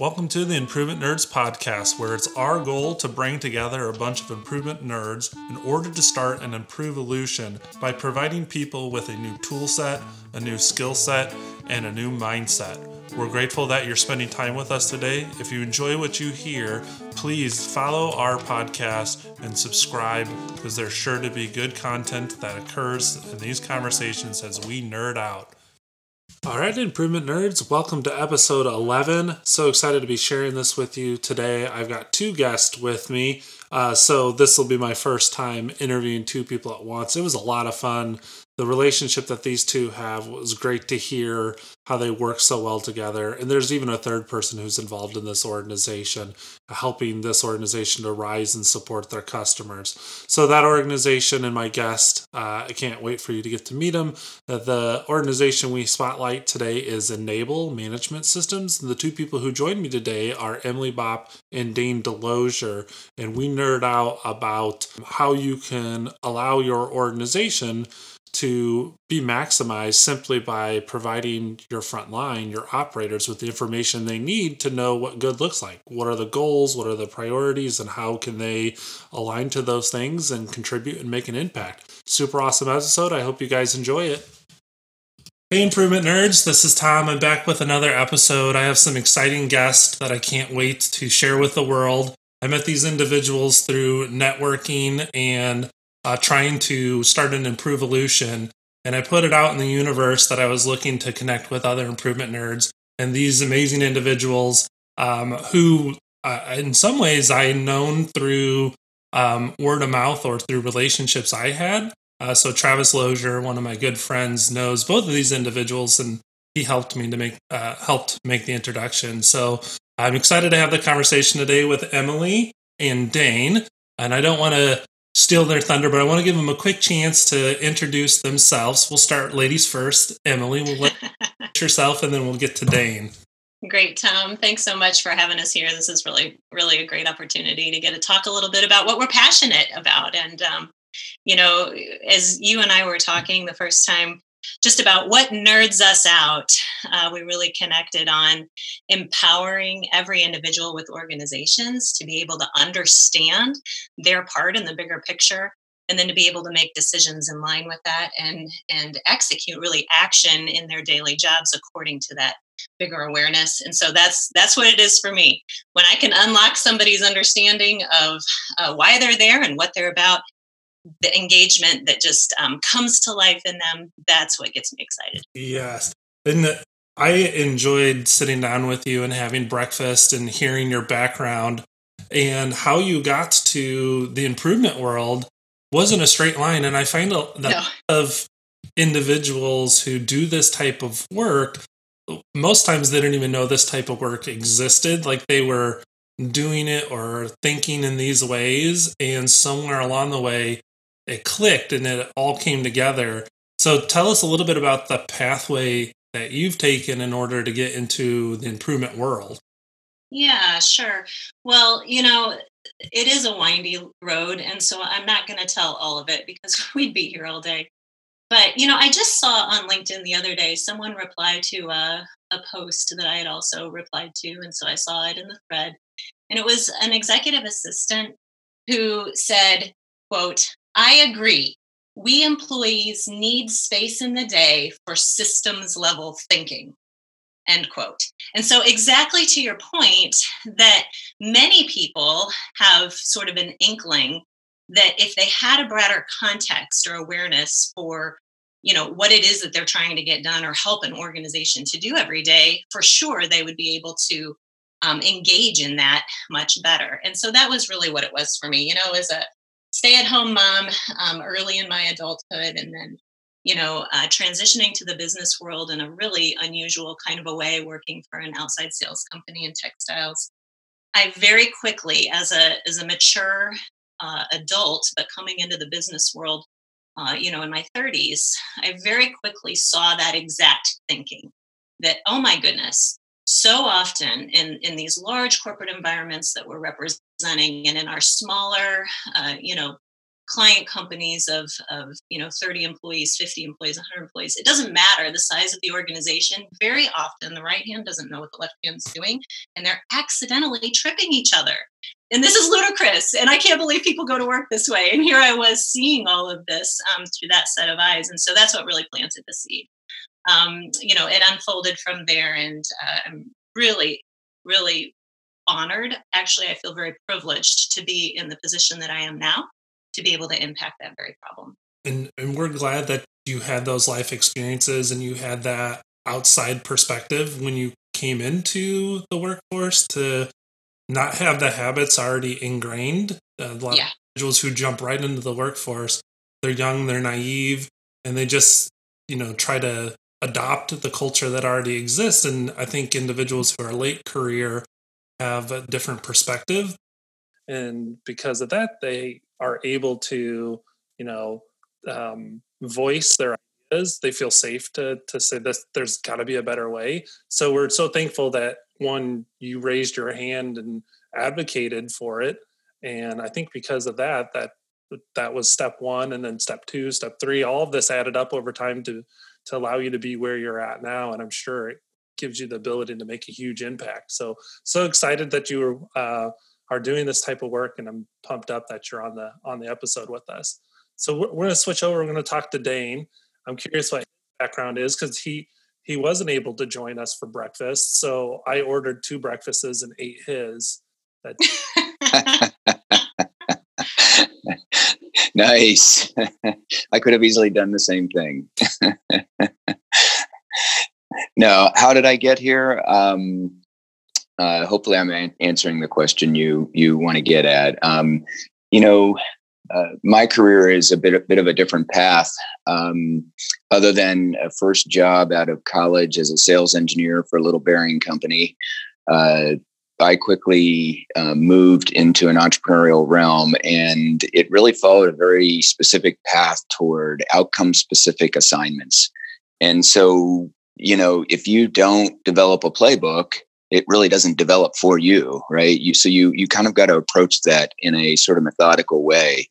Welcome to the Improvement Nerds podcast, where it's our goal to bring together a bunch of improvement nerds in order to start an improvolution by providing people with a new tool set, a new skill set, and a new mindset. We're grateful that you're spending time with us today. If you enjoy what you hear, please follow our podcast and subscribe because there's sure to be good content that occurs in these conversations as we nerd out. All right, improvement nerds, welcome to episode 11. So excited to be sharing this with you today. I've got two guests with me. Uh, so this will be my first time interviewing two people at once. It was a lot of fun the relationship that these two have was great to hear how they work so well together. And there's even a third person who's involved in this organization, helping this organization to rise and support their customers. So, that organization and my guest, uh, I can't wait for you to get to meet them. Uh, the organization we spotlight today is Enable Management Systems. And the two people who joined me today are Emily Bopp and Dane DeLozier. And we nerd out about how you can allow your organization to be maximized simply by providing your front line, your operators, with the information they need to know what good looks like. What are the goals? What are the priorities? And how can they align to those things and contribute and make an impact? Super awesome episode. I hope you guys enjoy it. Hey, Improvement Nerds, this is Tom. I'm back with another episode. I have some exciting guests that I can't wait to share with the world. I met these individuals through networking and uh, trying to start an improvolution. And I put it out in the universe that I was looking to connect with other improvement nerds and these amazing individuals um, who, uh, in some ways, I known through um, word of mouth or through relationships I had. Uh, so Travis Lozier, one of my good friends, knows both of these individuals, and he helped me to make uh, helped make the introduction. So I'm excited to have the conversation today with Emily and Dane. And I don't want to steal their thunder, but I want to give them a quick chance to introduce themselves. We'll start ladies first. Emily, we'll let yourself, and then we'll get to Dane. Great, Tom. Thanks so much for having us here. This is really, really a great opportunity to get to talk a little bit about what we're passionate about. And, um, you know, as you and I were talking the first time just about what nerds us out. Uh, we really connected on empowering every individual with organizations to be able to understand their part in the bigger picture and then to be able to make decisions in line with that and and execute really action in their daily jobs according to that bigger awareness and so that's that's what it is for me when i can unlock somebody's understanding of uh, why they're there and what they're about the engagement that just um, comes to life in them that's what gets me excited. Yes. And the, i enjoyed sitting down with you and having breakfast and hearing your background and how you got to the improvement world wasn't a straight line. And i find that no. of individuals who do this type of work most times they didn't even know this type of work existed like they were doing it or thinking in these ways. And somewhere along the way it clicked and it all came together. So tell us a little bit about the pathway that you've taken in order to get into the improvement world. Yeah, sure. Well, you know, it is a windy road, and so I'm not going to tell all of it because we'd be here all day. But you know, I just saw on LinkedIn the other day someone replied to a, a post that I had also replied to, and so I saw it in the thread, and it was an executive assistant who said, "quote I agree. We employees need space in the day for systems level thinking. End quote. And so, exactly to your point, that many people have sort of an inkling that if they had a broader context or awareness for you know what it is that they're trying to get done or help an organization to do every day for sure they would be able to um, engage in that much better and so that was really what it was for me you know as a stay at home mom um, early in my adulthood and then you know uh, transitioning to the business world in a really unusual kind of a way working for an outside sales company in textiles. I very quickly as a as a mature uh, adult but coming into the business world uh, you know in my 30s i very quickly saw that exact thinking that oh my goodness so often in in these large corporate environments that we're and in our smaller uh, you know client companies of, of you know 30 employees 50 employees 100 employees it doesn't matter the size of the organization. Very often the right hand doesn't know what the left hand's doing and they're accidentally tripping each other. And this is ludicrous and i can't believe people go to work this way. And here i was seeing all of this um, through that set of eyes and so that's what really planted the seed. Um, you know it unfolded from there and uh, i'm really really honored actually i feel very privileged to be in the position that i am now to be able to impact that very problem. And, and we're glad that you had those life experiences and you had that outside perspective when you came into the workforce to not have the habits already ingrained. A lot yeah. of individuals who jump right into the workforce, they're young, they're naive, and they just, you know, try to adopt the culture that already exists. And I think individuals who are late career have a different perspective. And because of that, they are able to, you know, um, voice their ideas. They feel safe to to say this. There's got to be a better way. So we're so thankful that one you raised your hand and advocated for it, and I think because of that, that that was step one, and then step two, step three. All of this added up over time to to allow you to be where you're at now, and I'm sure it gives you the ability to make a huge impact. So so excited that you were. Uh, are doing this type of work, and I'm pumped up that you're on the on the episode with us. So we're, we're going to switch over. We're going to talk to Dane. I'm curious what his background is because he he wasn't able to join us for breakfast, so I ordered two breakfasts and ate his. nice. I could have easily done the same thing. No, how did I get here? Um, uh, hopefully I'm answering the question you you want to get at. Um, you know, uh, my career is a bit a bit of a different path. Um, other than a first job out of college as a sales engineer for a little bearing company, uh, I quickly uh, moved into an entrepreneurial realm, and it really followed a very specific path toward outcome specific assignments. And so, you know, if you don't develop a playbook it really doesn't develop for you right? You so you you kind of got to approach that in a sort of methodical way.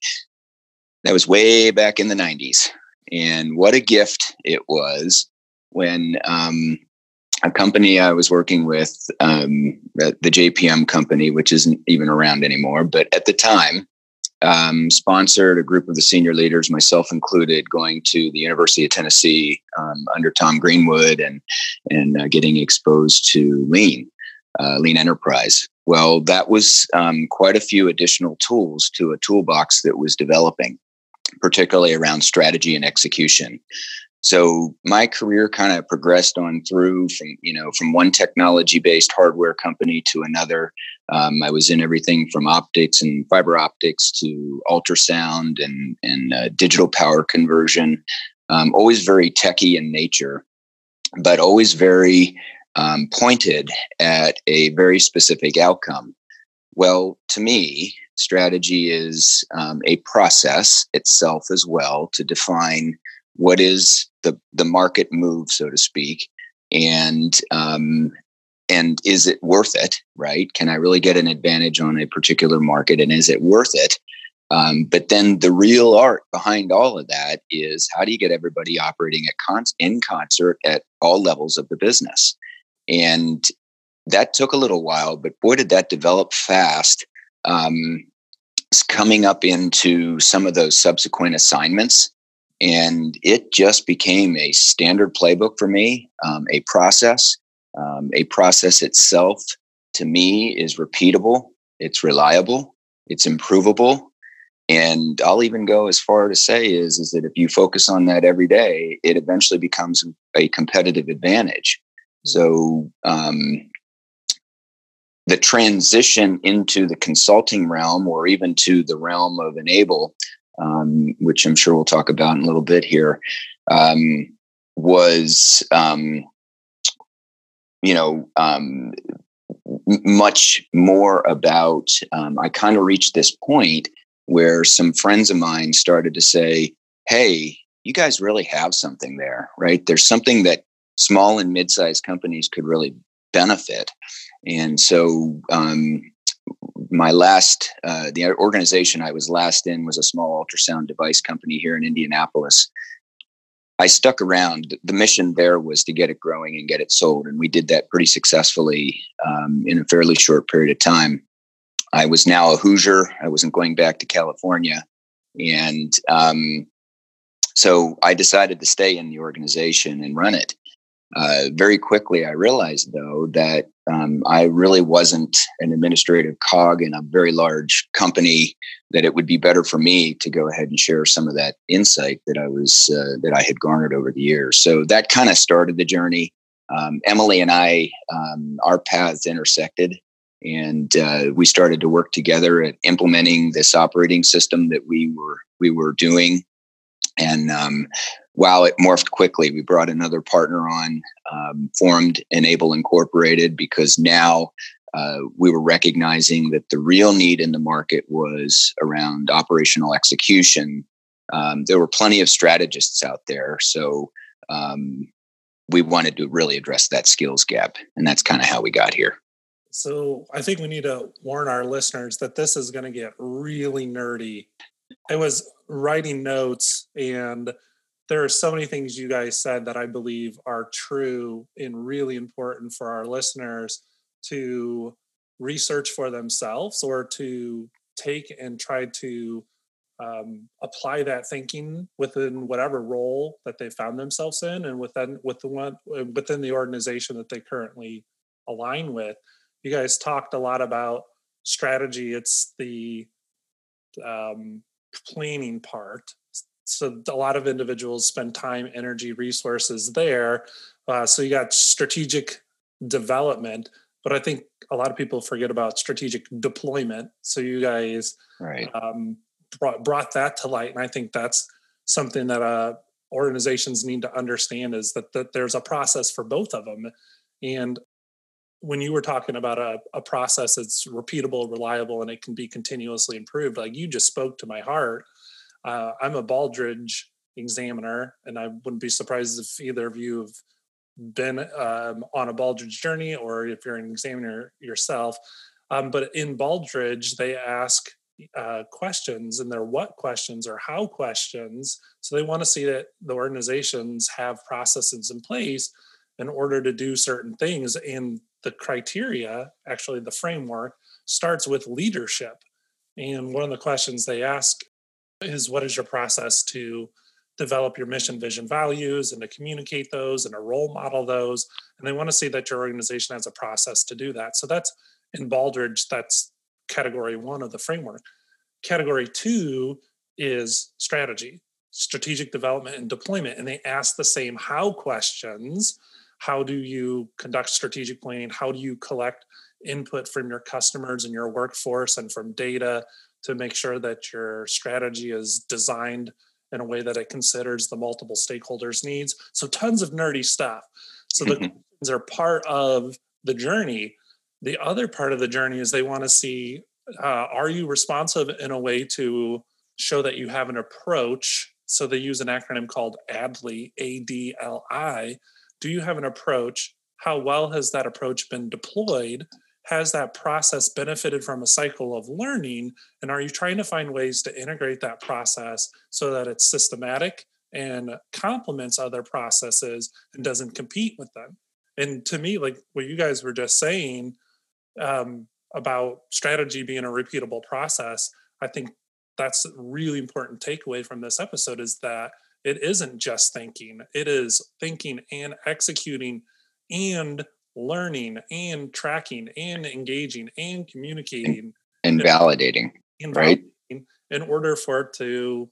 That was way back in the 90s and what a gift it was when um, a company i was working with um, the jpm company which isn't even around anymore but at the time um, sponsored a group of the senior leaders, myself included, going to the University of Tennessee um, under Tom Greenwood and and uh, getting exposed to Lean, uh, Lean Enterprise. Well, that was um, quite a few additional tools to a toolbox that was developing, particularly around strategy and execution. So my career kind of progressed on through from you know from one technology based hardware company to another. Um, I was in everything from optics and fiber optics to ultrasound and and uh, digital power conversion. Um, always very techy in nature, but always very um, pointed at a very specific outcome. Well, to me, strategy is um, a process itself as well to define what is the the market move, so to speak, and um, and is it worth it? Right? Can I really get an advantage on a particular market, and is it worth it? Um, but then the real art behind all of that is how do you get everybody operating at con- in concert at all levels of the business? And that took a little while, but boy, did that develop fast. Um, coming up into some of those subsequent assignments and it just became a standard playbook for me, um, a process. Um, a process itself, to me, is repeatable, it's reliable, it's improvable. And I'll even go as far to say is, is that if you focus on that every day, it eventually becomes a competitive advantage. Hmm. So um, the transition into the consulting realm or even to the realm of enable um, which I'm sure we'll talk about in a little bit here, um, was um, you know um, much more about. Um, I kind of reached this point where some friends of mine started to say, "Hey, you guys really have something there, right? There's something that small and mid-sized companies could really benefit." And so um, my last, uh, the organization I was last in was a small ultrasound device company here in Indianapolis. I stuck around. The mission there was to get it growing and get it sold, and we did that pretty successfully um, in a fairly short period of time. I was now a Hoosier. I wasn't going back to California, and um, so I decided to stay in the organization and run it. Uh, very quickly, I realized though that um, I really wasn't an administrative cog in a very large company. That it would be better for me to go ahead and share some of that insight that I was uh, that I had garnered over the years. So that kind of started the journey. Um, Emily and I, um, our paths intersected, and uh, we started to work together at implementing this operating system that we were we were doing. And um, while it morphed quickly, we brought another partner on, um, formed Enable Incorporated, because now uh, we were recognizing that the real need in the market was around operational execution. Um, there were plenty of strategists out there, so um, we wanted to really address that skills gap, and that's kind of how we got here. So I think we need to warn our listeners that this is going to get really nerdy. I was writing notes and there are so many things you guys said that I believe are true and really important for our listeners to research for themselves or to take and try to um, apply that thinking within whatever role that they found themselves in and within with the one within the organization that they currently align with. You guys talked a lot about strategy. It's the um, planning part so a lot of individuals spend time energy resources there. Uh, so you got strategic development but i think a lot of people forget about strategic deployment. So you guys right. um, brought, brought that to light and i think that's something that uh, organizations need to understand is that, that there's a process for both of them and when you were talking about a, a process that's repeatable reliable and it can be continuously improved like you just spoke to my heart uh, I'm a Baldrige examiner, and I wouldn't be surprised if either of you have been um, on a Baldrige journey or if you're an examiner yourself. Um, but in Baldrige, they ask uh, questions, and they're what questions or how questions. So they want to see that the organizations have processes in place in order to do certain things. And the criteria, actually, the framework, starts with leadership. And one of the questions they ask is what is your process to develop your mission, vision, values, and to communicate those and to role model those. And they want to see that your organization has a process to do that. So that's in Baldrige, that's category one of the framework. Category two is strategy, strategic development and deployment. And they ask the same how questions. How do you conduct strategic planning? How do you collect input from your customers and your workforce and from data to make sure that your strategy is designed in a way that it considers the multiple stakeholders' needs. So, tons of nerdy stuff. So, the questions are part of the journey. The other part of the journey is they want to see uh, are you responsive in a way to show that you have an approach? So, they use an acronym called ADLI, A D L I. Do you have an approach? How well has that approach been deployed? Has that process benefited from a cycle of learning? And are you trying to find ways to integrate that process so that it's systematic and complements other processes and doesn't compete with them? And to me, like what you guys were just saying um, about strategy being a repeatable process, I think that's a really important takeaway from this episode is that it isn't just thinking, it is thinking and executing and learning and tracking and engaging and communicating and, and validating, and right? Validating in order for it to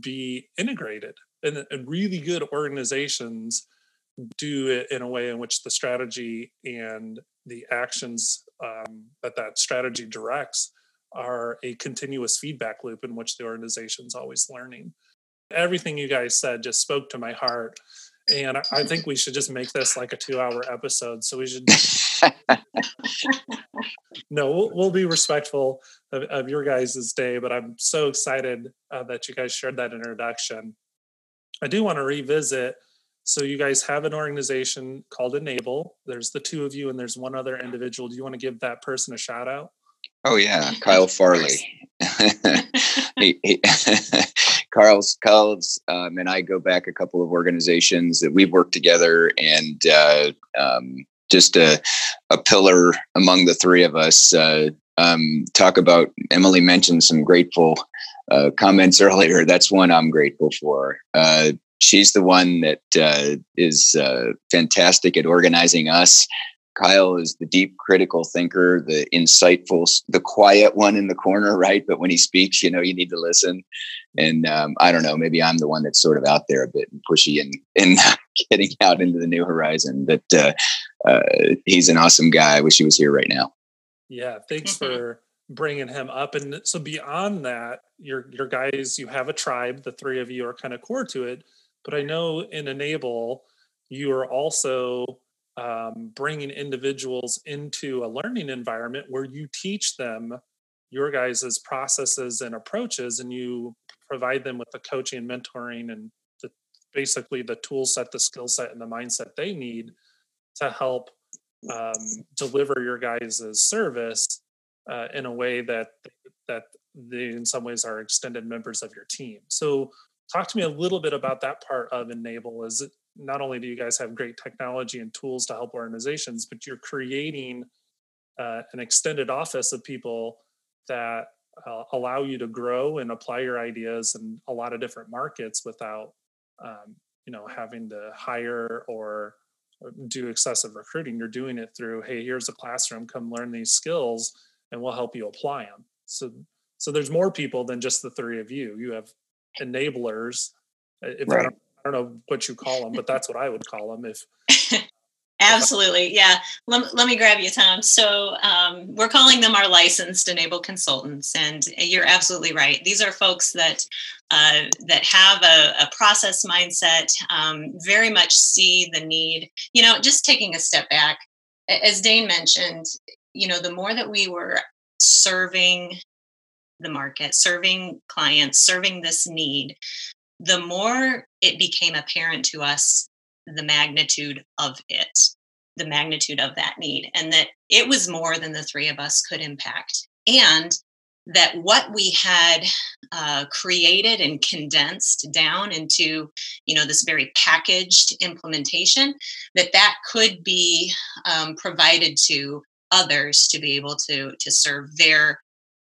be integrated. And, and really good organizations do it in a way in which the strategy and the actions um, that that strategy directs are a continuous feedback loop in which the organization's always learning. Everything you guys said just spoke to my heart and I think we should just make this like a two-hour episode. So we should. no, we'll, we'll, be respectful of, of, your guys' day, but I'm so excited uh, that you guys shared that introduction. I do want to revisit. So you guys have an organization called Enable. There's the two of you, and there's one other individual. Do you want to give that person a shout out? Oh yeah, Kyle Farley. he, he, Carl's Carl's um, and I go back a couple of organizations that we've worked together, and uh, um, just a a pillar among the three of us. Uh, um, talk about Emily mentioned some grateful uh, comments earlier. That's one I'm grateful for. Uh, she's the one that uh, is uh, fantastic at organizing us Kyle is the deep critical thinker, the insightful, the quiet one in the corner, right? But when he speaks, you know, you need to listen. And um, I don't know, maybe I'm the one that's sort of out there a bit and pushy and, and getting out into the new horizon. But uh, uh, he's an awesome guy. I wish he was here right now. Yeah, thanks for bringing him up. And so beyond that, your your guys, you have a tribe. The three of you are kind of core to it. But I know in Enable, you are also um, bringing individuals into a learning environment where you teach them your guys' processes and approaches and you provide them with the coaching and mentoring and the, basically the tool set the skill set and the mindset they need to help um, deliver your guys' service uh, in a way that that they in some ways are extended members of your team. So talk to me a little bit about that part of enable is it not only do you guys have great technology and tools to help organizations, but you're creating uh, an extended office of people that uh, allow you to grow and apply your ideas in a lot of different markets without, um, you know, having to hire or do excessive recruiting. You're doing it through, hey, here's a classroom, come learn these skills, and we'll help you apply them. So, so there's more people than just the three of you. You have enablers. If right. I don't I don't know what you call them, but that's what I would call them if. Absolutely. Yeah. Let, let me grab you, Tom. So um, we're calling them our licensed enable consultants. And you're absolutely right. These are folks that uh, that have a, a process mindset, um, very much see the need. You know, just taking a step back, as Dane mentioned, you know, the more that we were serving the market, serving clients, serving this need, the more it became apparent to us the magnitude of it, the magnitude of that need, and that it was more than the three of us could impact. And that what we had uh, created and condensed down into you know this very packaged implementation that that could be um, provided to others to be able to to serve their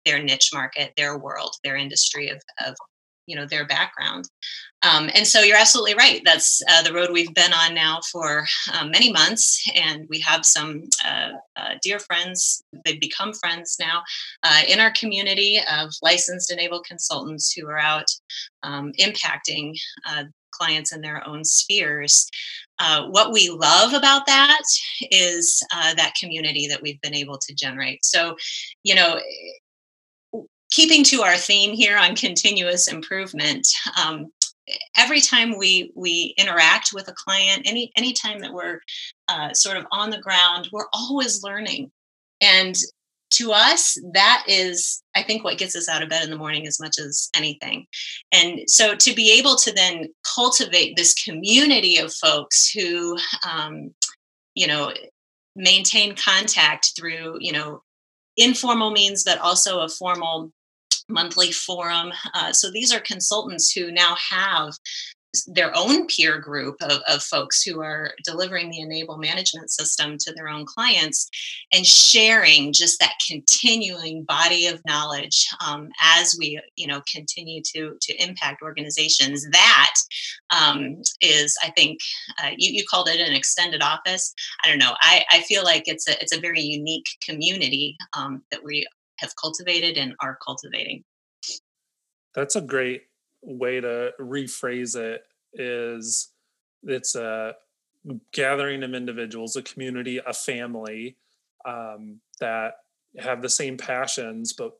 their niche market their world their industry of, of you know their background. Um, and so you're absolutely right. That's uh, the road we've been on now for uh, many months and we have some uh, uh dear friends they've become friends now uh, in our community of licensed enabled consultants who are out um, impacting uh, clients in their own spheres. What we love about that is that community that we've been able to generate. So you know keeping to our theme here on continuous improvement um, every time we we interact with a client any any time that we're uh, sort of on the ground we're always learning. And to us that is i think what gets us out of bed in the morning as much as anything. And so to be able to then cultivate this community of folks who um, you know maintain contact through you know informal means but also a formal monthly forum. Uh, so these are consultants who now have their own peer group of, of folks who are delivering the enable management system to their own clients and sharing just that continuing body of knowledge um, as we you know continue to to impact organizations that um, is i think uh, you, you called it an extended office i don't know i, I feel like it's a it's a very unique community um, that we have cultivated and are cultivating. That's a great way to rephrase it is it's a gathering of individuals, a community, a family um, that have the same passions, but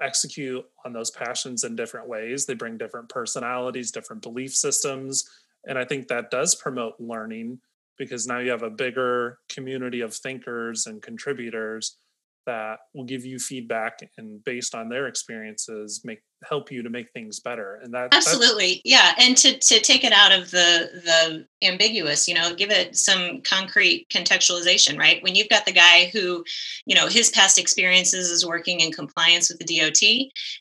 execute on those passions in different ways. They bring different personalities, different belief systems. And I think that does promote learning because now you have a bigger community of thinkers and contributors that will give you feedback and based on their experiences make help you to make things better and that absolutely yeah and to to take it out of the the ambiguous you know give it some concrete contextualization right when you've got the guy who you know his past experiences is working in compliance with the dot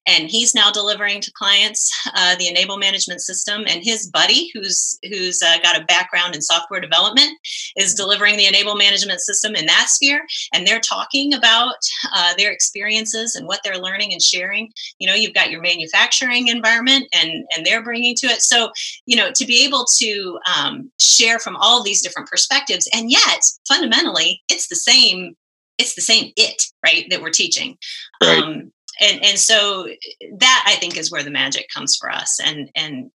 and he's now delivering to clients uh, the enable management system and his buddy who's who's uh, got a background in software development is mm-hmm. delivering the enable management system in that sphere and they're talking about uh, their experiences and what they're learning and sharing you know you've got your manufacturing environment and and they're bringing to it. So you know to be able to um, share from all these different perspectives and yet fundamentally it's the same it's the same it right that we're teaching. Right. um, and and so that i think is where the magic comes for us. And and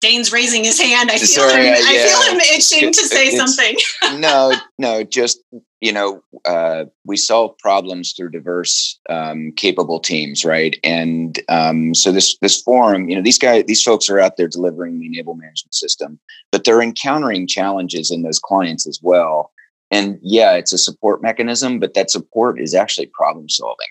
Dane's raising his hand. I feel Sorry, him. Uh, yeah. I feel him itching to say it's, something. no, no, just you know, uh, we solve problems through diverse, um, capable teams, right? And um, so this this forum, you know, these guys, these folks are out there delivering the enable management system, but they're encountering challenges in those clients as well. And yeah, it's a support mechanism, but that support is actually problem solving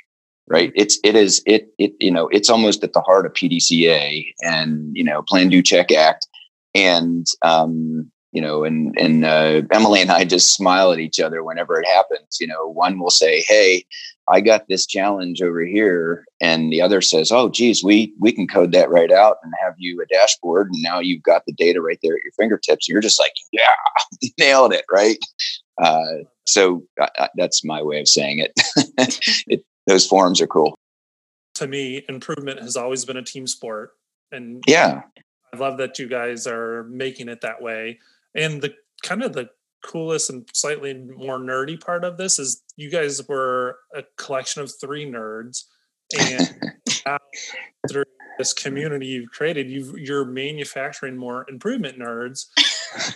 right? It's it is it it you know it's almost at the heart of pdca and you know plan do check act. And um you know and and uh, emily and i just smile at each other whenever it happens. You know one will say hey i got this challenge over here. And the other says oh geez we we can code that right out and have you a dashboard and now you've got the data right there at your fingertips. You're just like yeah nailed it right? Uh, so that's my way of saying it. it those forums are cool. To me, improvement has always been a team sport. And yeah, I love that you guys are making it that way. And the kind of the coolest and slightly more nerdy part of this is you guys were a collection of three nerds and through this community you've created you you're manufacturing more improvement nerds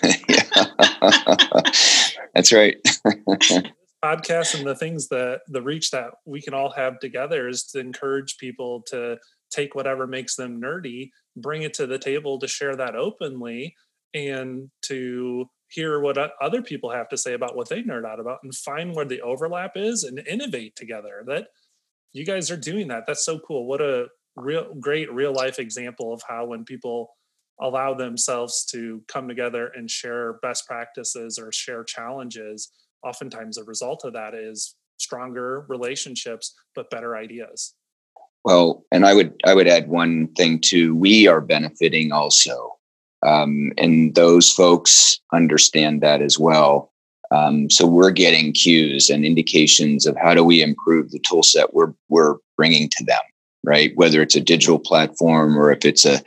that's right podcast and the things that the reach that we can all have together is to encourage people to take whatever makes them nerdy, bring it to the table to share that openly and to hear what other people have to say about what they nerd out about and find where the overlap is and innovate together. That you guys are doing that. That's so cool. What a real great real life example of how when people allow themselves to come together and share best practices or share challenges oftentimes the result of that is stronger relationships but better ideas. Well and i would i would add one thing too. We are benefiting also um, and those folks understand that as well. Um, so we're getting cues and indications of how do we improve the tool set we're we're bringing to them right? Whether it's a digital platform or if it's a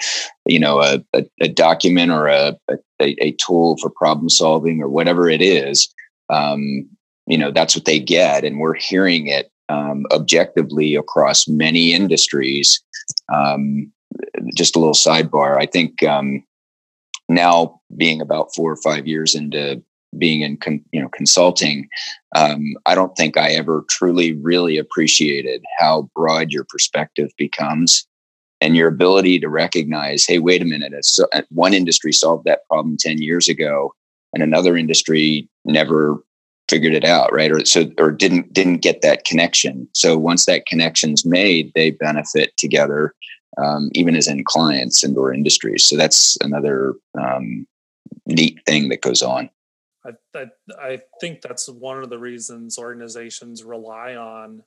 you know a, a, a document or a, a, a tool for problem solving or whatever it is um, you know that's what they get and we're hearing it um, objectively across many industries. Um, just a little sidebar i think um, now being about four or five years into being in con, you know consulting um, i don't think i ever truly really appreciated how broad your perspective becomes and your ability to recognize hey wait a minute one industry solved that problem 10 years ago and another industry never figured it out right? Or so or didn't didn't get that connection. So once that connection's made they benefit together um, even as in clients and or industries. So that's another um, neat thing that goes on. I, I, I think that's one of the reasons organizations rely on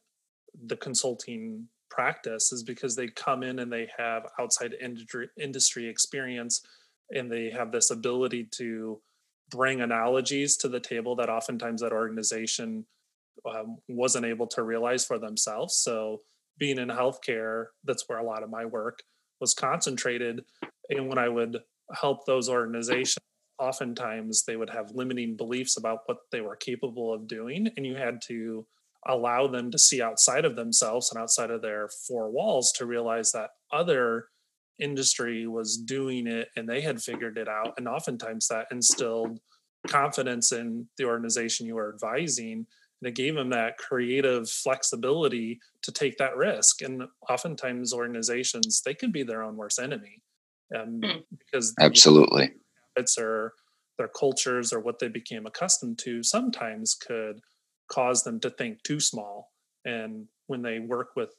the consulting practice is because they come in and they have outside industry industry experience and they have this ability to bring analogies to the table that oftentimes that organization um, wasn't able to realize for themselves. So, being in healthcare, that's where a lot of my work was concentrated. And when I would help those organizations, oftentimes they would have limiting beliefs about what they were capable of doing. And you had to allow them to see outside of themselves and outside of their four walls to realize that other industry was doing it and they had figured it out. And oftentimes that instilled confidence in the organization you were advising. And it gave them that creative flexibility to take that risk. And oftentimes organizations, they can be their own worst enemy. Um, because absolutely it's or their cultures or what they became accustomed to sometimes could cause them to think too small. And when they work with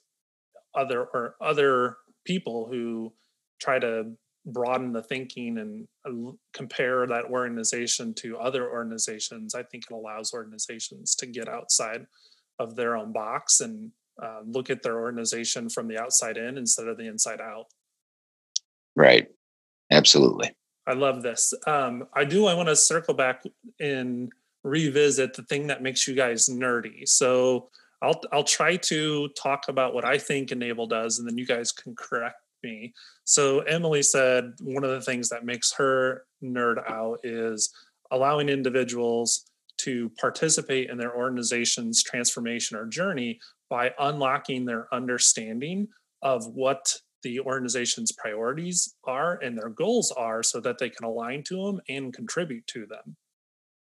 other or other people who try to broaden the thinking and uh, compare that organization to other organizations, I think it allows organizations to get outside of their own box and uh, look at their organization from the outside in instead of the inside out. Right. Absolutely. I love this. Um, I do. I want to circle back and revisit the thing that makes you guys nerdy. So I'll I'll try to talk about what I think Enable does, and then you guys can correct me. So Emily said one of the things that makes her nerd out is allowing individuals to participate in their organization's transformation or journey by unlocking their understanding of what the organization's priorities are and their goals are so that they can align to them and contribute to them.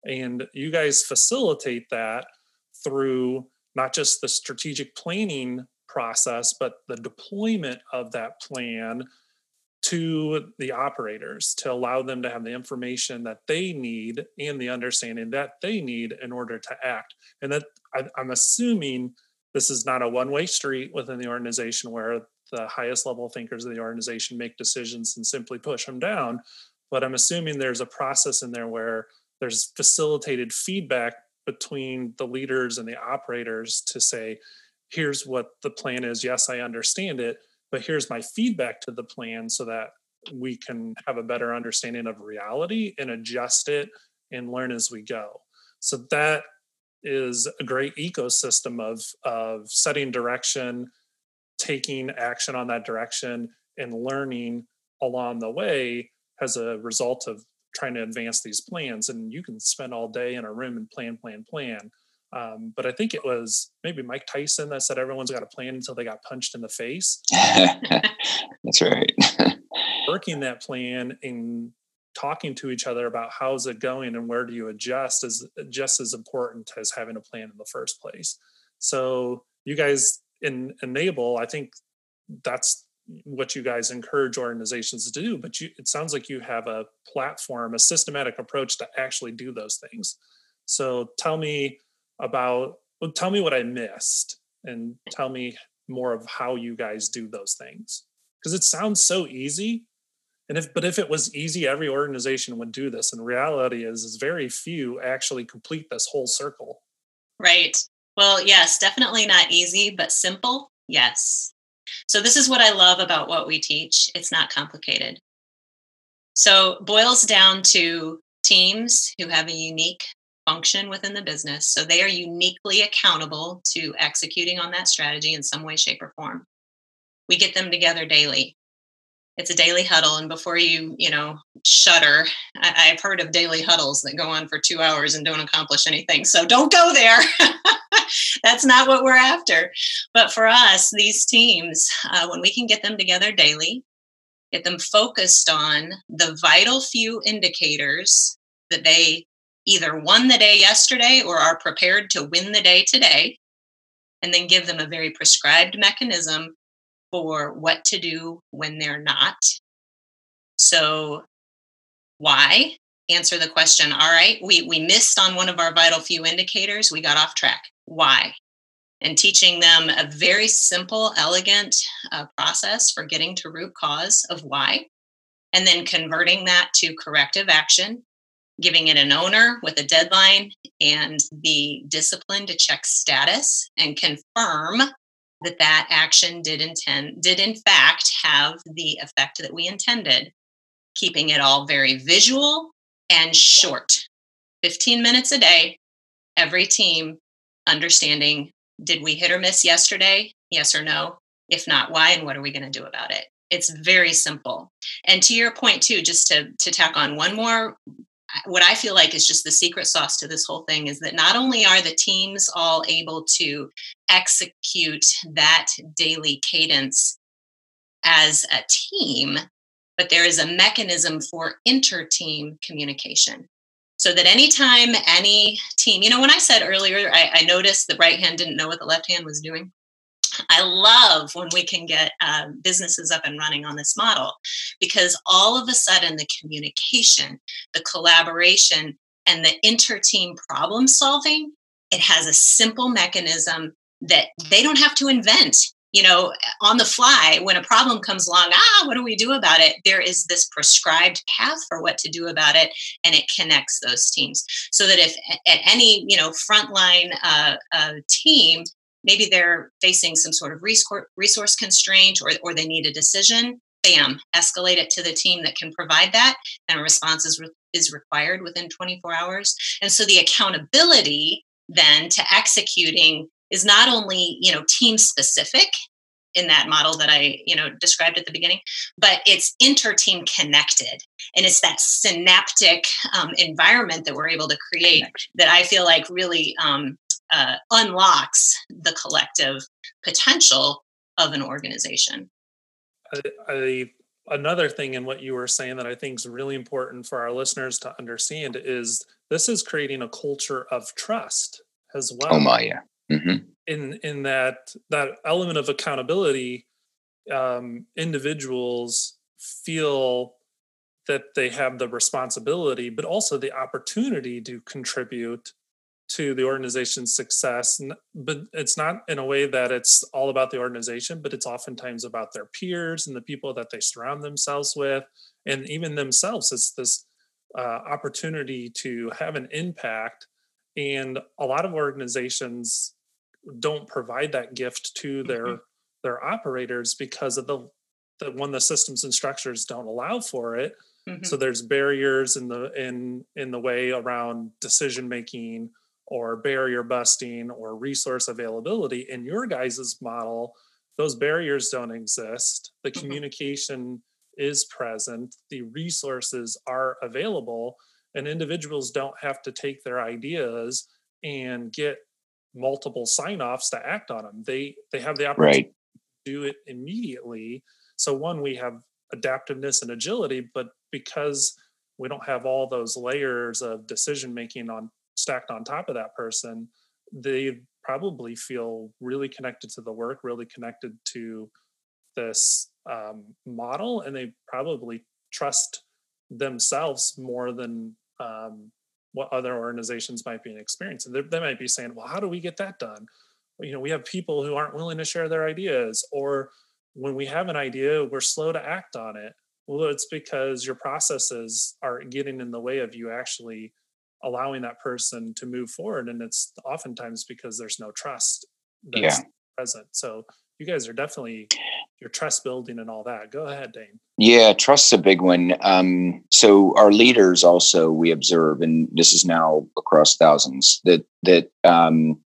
And you guys facilitate that through not just the strategic planning process, but the deployment of that plan to the operators to allow them to have the information that they need and the understanding that they need in order to act. And that I, am assuming this is not a one way street within the organization where the highest level thinkers of the organization make decisions and simply push them down. But I'm assuming there's a process in there where there's facilitated feedback between the leaders and the operators to say, here's what the plan is. Yes, I understand it, but here's my feedback to the plan so that we can have a better understanding of reality and adjust it and learn as we go. So that is a great ecosystem of of setting direction, taking action on that direction, and learning along the way as a result of trying to advance these plans. And you can spend all day in a room and plan, plan, plan. Um, but I think it was maybe Mike Tyson that said everyone's got a plan until they got punched in the face. That's right. Working that plan and talking to each other about how's it going and where do you adjust is just as important as having a plan in the first place. So you guys in enable, I think that's what you guys encourage organizations to do. But you, it sounds like you have a platform, a systematic approach to actually do those things. So tell me about well, tell me what I missed and tell me more of how you guys do those things. Because it sounds so easy. And if but if it was easy, every organization would do this. And reality is is very few actually complete this whole circle. Right. Well, yes, definitely not easy, but simple. Yes. So this is what I love about what we teach. It's not complicated. So boils down to teams who have a unique function within the business. So they are uniquely accountable to executing on that strategy in some way, shape, or form. We get them together daily. It's a daily huddle. And before you, you know, shudder, I, have heard of daily huddles that go on for two hours and don't accomplish anything. So don't go there. That's not what we're after. But for us, these teams, uh, when we can get them together daily, get them focused on the vital few indicators that they either won the day yesterday or are prepared to win the day today, and then give them a very prescribed mechanism for what to do when they're not. So, why? Answer the question, all right, we, we missed on one of our vital few indicators, we got off track. Why? And teaching them a very simple, elegant uh, process for getting to root cause of why, and then converting that to corrective action giving it an owner with a deadline and the discipline to check status and confirm that that action did intend did in fact have the effect that we intended keeping it all very visual and short. 15 minutes a day every team understanding did we hit or miss yesterday? Yes or no? If not why and what are we going to do about it? It's very simple. And to your point too just to to tack on one more what I feel like is just the secret sauce to this whole thing is that not only are the teams all able to execute that daily cadence as a team, but there is a mechanism for inter team communication. So that anytime any team, you know, when I said earlier, I, I noticed the right hand didn't know what the left hand was doing. I love when we can get um, businesses up and running on this model because all of a sudden the communication, the collaboration, and the inter team problem solving, it has a simple mechanism that they don't have to invent. you know, on the fly, when a problem comes along, ah, what do we do about it? There is this prescribed path for what to do about it, and it connects those teams. So that if at any, you know, frontline uh, uh, team, maybe they're facing some sort of resource constraint or, or they need a decision, bam, escalate it to the team that can provide that, and a response is, re- is required within 24 hours. And so the accountability then to executing is not only you know team specific in that model that I, you know, described at the beginning, but it's inter-team connected, and it's that synaptic um, environment that we're able to create that I feel like really um, uh, unlocks the collective potential of an organization. I, I, another thing in what you were saying that I think is really important for our listeners to understand is this is creating a culture of trust as well. Oh my, yeah. Mm-hmm. In in that that element of accountability, um, individuals feel that they have the responsibility, but also the opportunity to contribute to the organization's success. But it's not in a way that it's all about the organization, but it's oftentimes about their peers and the people that they surround themselves with, and even themselves. It's this uh, opportunity to have an impact. And a lot of organizations don't provide that gift to their mm-hmm. their operators because of the the when the systems and structures don't allow for it mm-hmm. so there's barriers in the in in the way around decision making or barrier busting or resource availability in your guys's model those barriers don't exist the mm-hmm. communication is present the resources are available and individuals don't have to take their ideas and get multiple sign-offs to act on them. They they have the opportunity right. to do it immediately. So one, we have adaptiveness and agility, but because we don't have all those layers of decision making on stacked on top of that person, they probably feel really connected to the work, really connected to this um, model, and they probably trust themselves more than um, what other organizations might be experiencing. They, they might be saying, well, how do we get that done? You know, we have people who aren't willing to share their ideas, or when we have an idea, we're slow to act on it. Well, it's because your processes are getting in the way of you actually allowing that person to move forward. And it's oftentimes because there's no trust that's yeah. present. So you guys are definitely your trust building and all that. Go ahead, Dane. Yeah, trust's a big one. Um, so our leaders also we observe, and this is now across thousands that that um,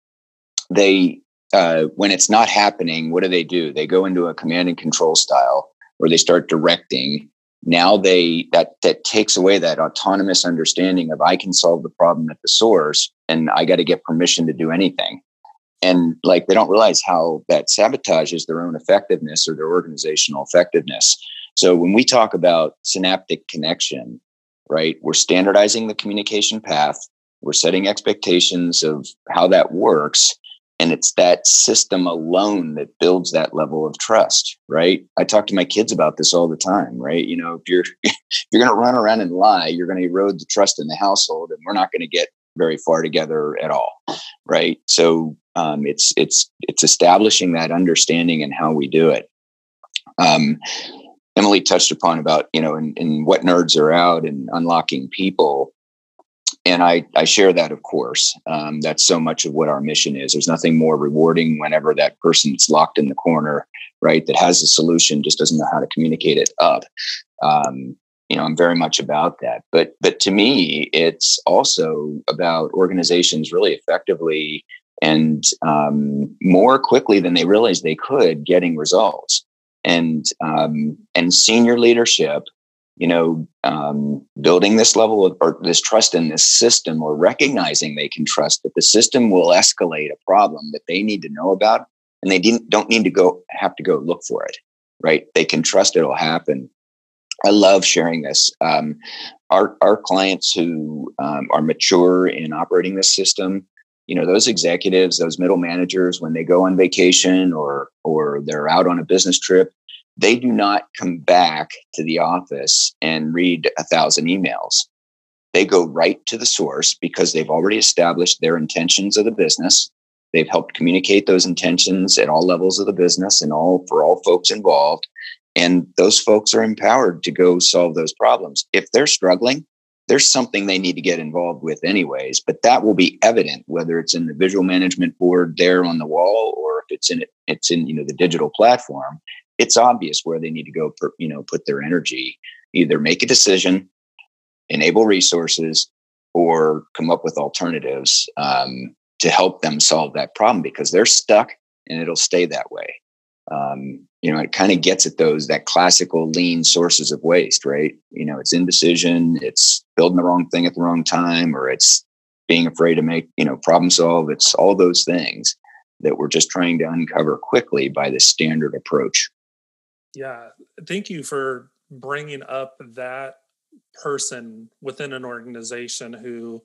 they uh, when it's not happening, what do they do? They go into a command and control style, or they start directing. Now they that that takes away that autonomous understanding of I can solve the problem at the source, and I got to get permission to do anything. And like they don't realize how that sabotages their own effectiveness or their organizational effectiveness. So when we talk about synaptic connection right we're standardizing the communication path. We're setting expectations of how that works and it's that system alone that builds that level of trust right? I talk to my kids about this all the time right? You know if you're if you're going to run around and lie you're going to erode the trust in the household and we're not going to get very far together at all right? So um, it's it's it's establishing that understanding and how we do it. Um, emily touched upon about you know in what nerds are out and unlocking people and I, I share that of course. Um, that's so much of what our mission is. There's nothing more rewarding whenever that person person's locked in the corner right that has a solution just doesn't know how to communicate it up. Um, you know i'm very much about that. But but to me it's also about organizations really effectively and um, more quickly than they realized they could getting results. And um, and senior leadership you know um, building this level of or this trust in this system or recognizing they can trust that the system will escalate a problem that they need to know about and they didn't don't need to go have to go look for it right they can trust it'll happen I love sharing this. Um, our our clients who um, are mature in operating this system, you know, those executives, those middle managers, when they go on vacation or or they're out on a business trip, they do not come back to the office and read a thousand emails. They go right to the source because they've already established their intentions of the business. They've helped communicate those intentions at all levels of the business and all for all folks involved. And those folks are empowered to go solve those problems. If they're struggling, there's something they need to get involved with anyways but that will be evident whether it's in the visual management board there on the wall or if it's in it it's in you know the digital platform it's obvious where they need to go per, you know put their energy either make a decision enable resources or come up with alternatives um, to help them solve that problem because they're stuck and it'll stay that way um, you know, it kind of gets at those that classical lean sources of waste, right? You know, it's indecision, it's building the wrong thing at the wrong time, or it's being afraid to make, you know, problem solve. It's all those things that we're just trying to uncover quickly by the standard approach. Yeah. Thank you for bringing up that person within an organization who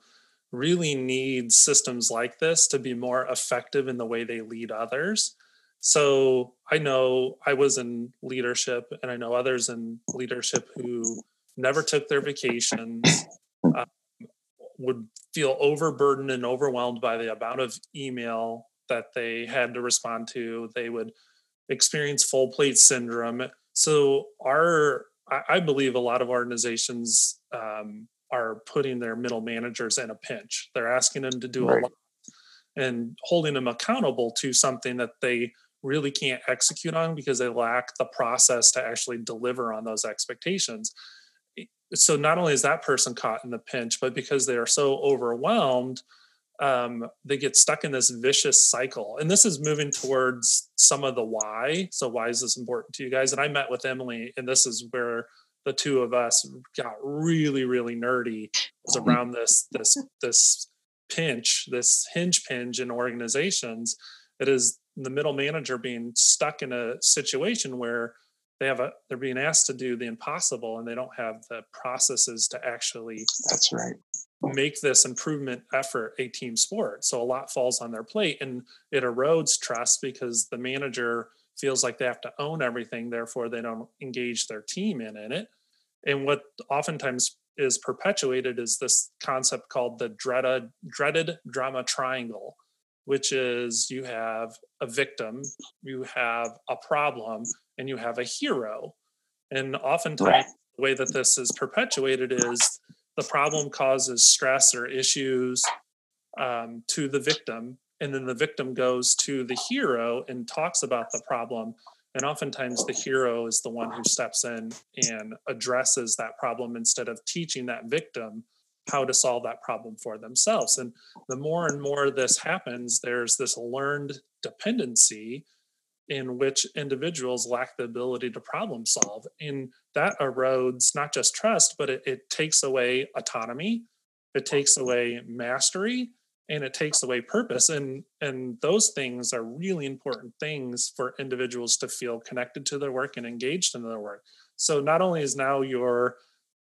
really needs systems like this to be more effective in the way they lead others so I know I was in leadership, and I know others in leadership who never took their vacations, um, would feel overburdened and overwhelmed by the amount of email that they had to respond to. They would experience full plate syndrome. So our I believe a lot of organizations um, are putting their middle managers in a pinch. They're asking them to do right. a lot and holding them accountable to something that they really can't execute on because they lack the process to actually deliver on those expectations. So not only is that person caught in the pinch, but because they are so overwhelmed, um, they get stuck in this vicious cycle. And this is moving towards some of the why. So why is this important to you guys? And I met with Emily, and this is where the two of us got really, really nerdy. Was mm-hmm. around this this this pinch, this hinge pinch in organizations. It is the middle manager being stuck in a situation where they have a they're being asked to do the impossible and they don't have the processes to actually that's right make this improvement effort a team sport so a lot falls on their plate and it erodes trust because the manager feels like they have to own everything therefore they don't engage their team in, in it and what oftentimes is perpetuated is this concept called the dreaded dreaded drama triangle which is you have a victim, you have a problem, and you have a hero. And oftentimes, right. the way that this is perpetuated is the problem causes stress or issues um, to the victim, and then the victim goes to the hero and talks about the problem. And oftentimes, the hero is the one who steps in and addresses that problem instead of teaching that victim how to solve that problem for themselves. And the more and more this happens, there's this learned dependency in which individuals lack the ability to problem solve. And that erodes not just trust, but it, it takes away autonomy, it takes away mastery, and it takes away purpose. And, and those things are really important things for individuals to feel connected to their work and engaged in their work. So not only is now your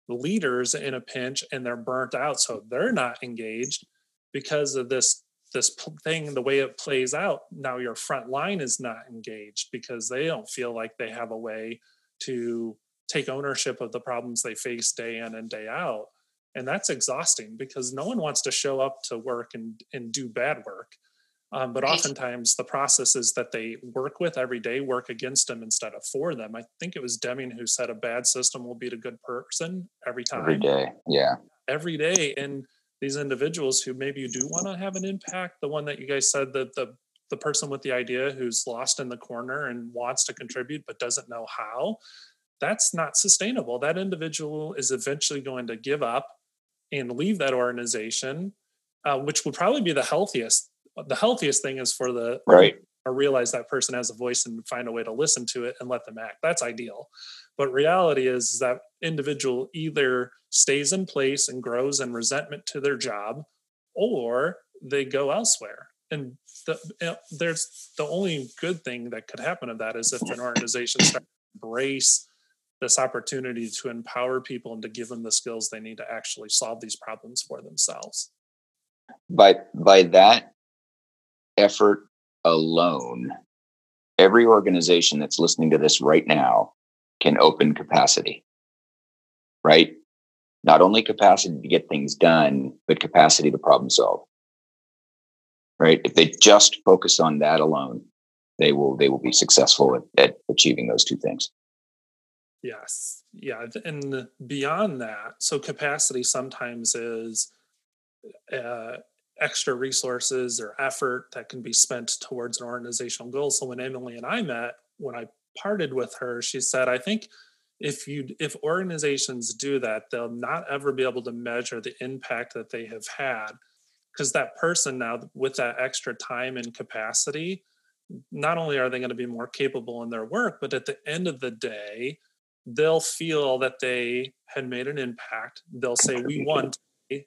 leaders in a pinch and they're burnt out so they're not engaged because of this this thing the way it plays out now your front line is not engaged because they don't feel like they have a way to take ownership of the problems they face day in and day out and that's exhausting because no one wants to show up to work and and do bad work um, but oftentimes the processes that they work with every day work against them instead of for them. I think it was Deming who said a bad system will beat a good person every time. Every day. Yeah. Every day. And these individuals who maybe you do want to have an impact, the one that you guys said that the the person with the idea who's lost in the corner and wants to contribute but doesn't know how, that's not sustainable. That individual is eventually going to give up and leave that organization, uh, which would probably be the healthiest the healthiest thing is for the right. or realize that person has a voice and find a way to listen to it and let them act. That's ideal. But reality is, is that individual either stays in place and grows in resentment to their job or they go elsewhere. And the, you know, there's the only good thing that could happen of that is if an organization starts to embrace this opportunity to empower people and to give them the skills they need to actually solve these problems for themselves by by that effort alone, every organization that's listening to this right now can open capacity, right? Not only capacity to get things done, but capacity to problem solve. right? If they just focus on that alone, they will they will be successful at, at achieving those two things. Yes. Yeah. And beyond that, so capacity sometimes is uh, extra resources or effort that can be spent towards an organizational goal. So when Emily and I met, when I parted with her, she said, I think if you if organizations do that, they'll not ever be able to measure the impact that they have had. Because that person now with that extra time and capacity, not only are they going to be more capable in their work, but at the end of the day, they'll feel that they had made an impact. They'll say, "We won."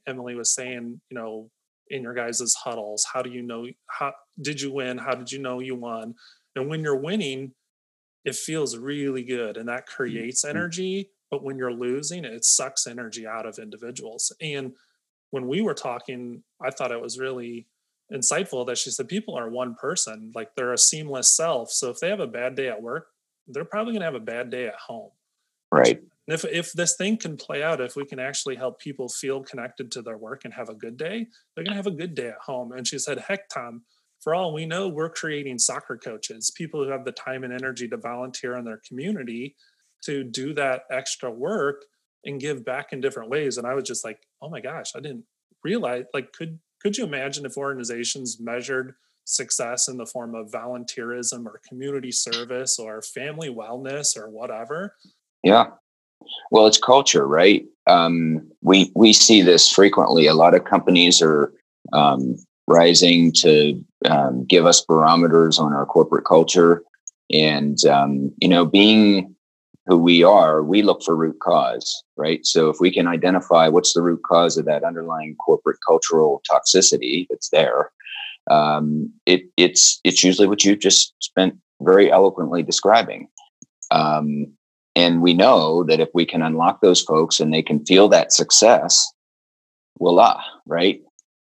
Emily was saying, you know, in your guys' huddles, how do you know? How did you win? How did you know you won? And when you're winning, it feels really good, and that creates mm-hmm. energy. But when you're losing, it sucks energy out of individuals. And when we were talking, I thought it was really insightful that she said people are one person, like they're a seamless self. So if they have a bad day at work, they're probably going to have a bad day at home. Right. And if if this thing can play out, if we can actually help people feel connected to their work and have a good day, they're going to have a good day at home. And she said, "Heck, Tom, for all we know, we're creating soccer coaches, people who have the time and energy to volunteer in their community to do that extra work and give back in different ways." And I was just like, "Oh my gosh, I didn't realize like could could you imagine if organizations measured success in the form of volunteerism or community service or family wellness or whatever? Yeah. Well, it's culture, right? Um, we we see this frequently. A lot of companies are um, rising to um, give us barometers on our corporate culture, and um, you know, being who we are, we look for root cause, right? So if we can identify what's the root cause of that underlying corporate cultural toxicity that's there, um, it, it's it's usually what you just spent very eloquently describing. Um, and we know that if we can unlock those folks and they can feel that success, voila, right?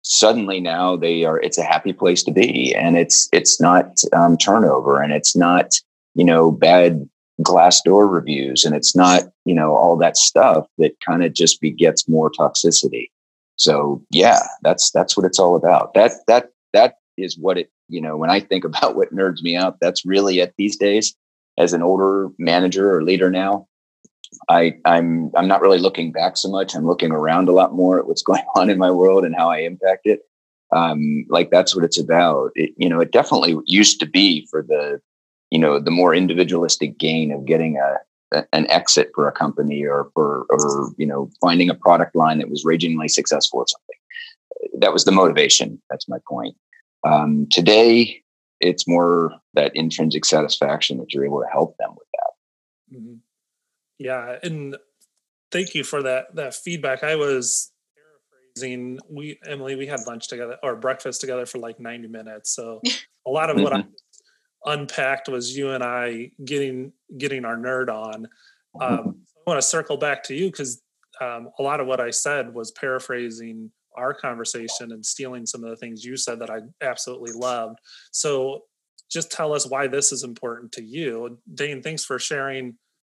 Suddenly now they are. It's a happy place to be, and it's it's not um, turnover, and it's not you know bad Glassdoor reviews, and it's not you know all that stuff that kind of just begets more toxicity. So yeah, that's that's what it's all about. That that that is what it you know when I think about what nerds me out. That's really it these days. As an older manager or leader now, I I'm I'm not really looking back so much. I'm looking around a lot more at what's going on in my world and how I impact it. Um, like that's what it's about. It, you know, it definitely used to be for the you know the more individualistic gain of getting a, a an exit for a company or for or you know finding a product line that was ragingly successful or something that was the motivation that's my point um, today it's more that intrinsic satisfaction that you're able to help them with that mm-hmm. yeah and thank you for that that feedback i was paraphrasing we emily we had lunch together or breakfast together for like 90 minutes so a lot of what i unpacked was you and I getting getting our nerd on. Um, mm-hmm. I want to circle back to you because um, a lot of what I said was paraphrasing our conversation and stealing some of the things you said that I absolutely loved. So just tell us why this is important to you. Dane, thanks for sharing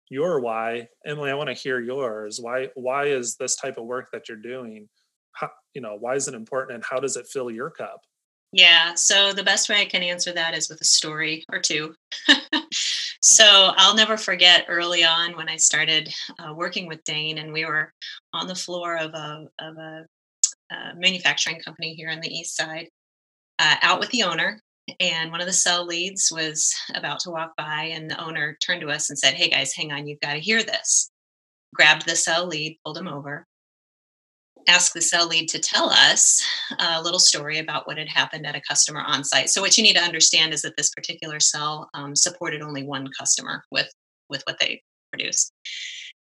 your why. Emily, I want to hear yours. Why why is this type of work that you're doing? How, you know, why is it important and how does it fill your cup? Yeah, so the best way I can answer that is with a story or two. so I'll never forget early on when I started uh, working with Dane, and we were on the floor of a of a, a manufacturing company here on the east side, uh, out with the owner. And one of the cell leads was about to walk by, and the owner turned to us and said, "Hey guys, hang on, you've got to hear this." Grabbed the cell lead, pulled him over, asked the cell lead to tell us a little story about what had happened at a customer on site. So what you need to understand is that this particular cell um, supported only one customer with with what they produced.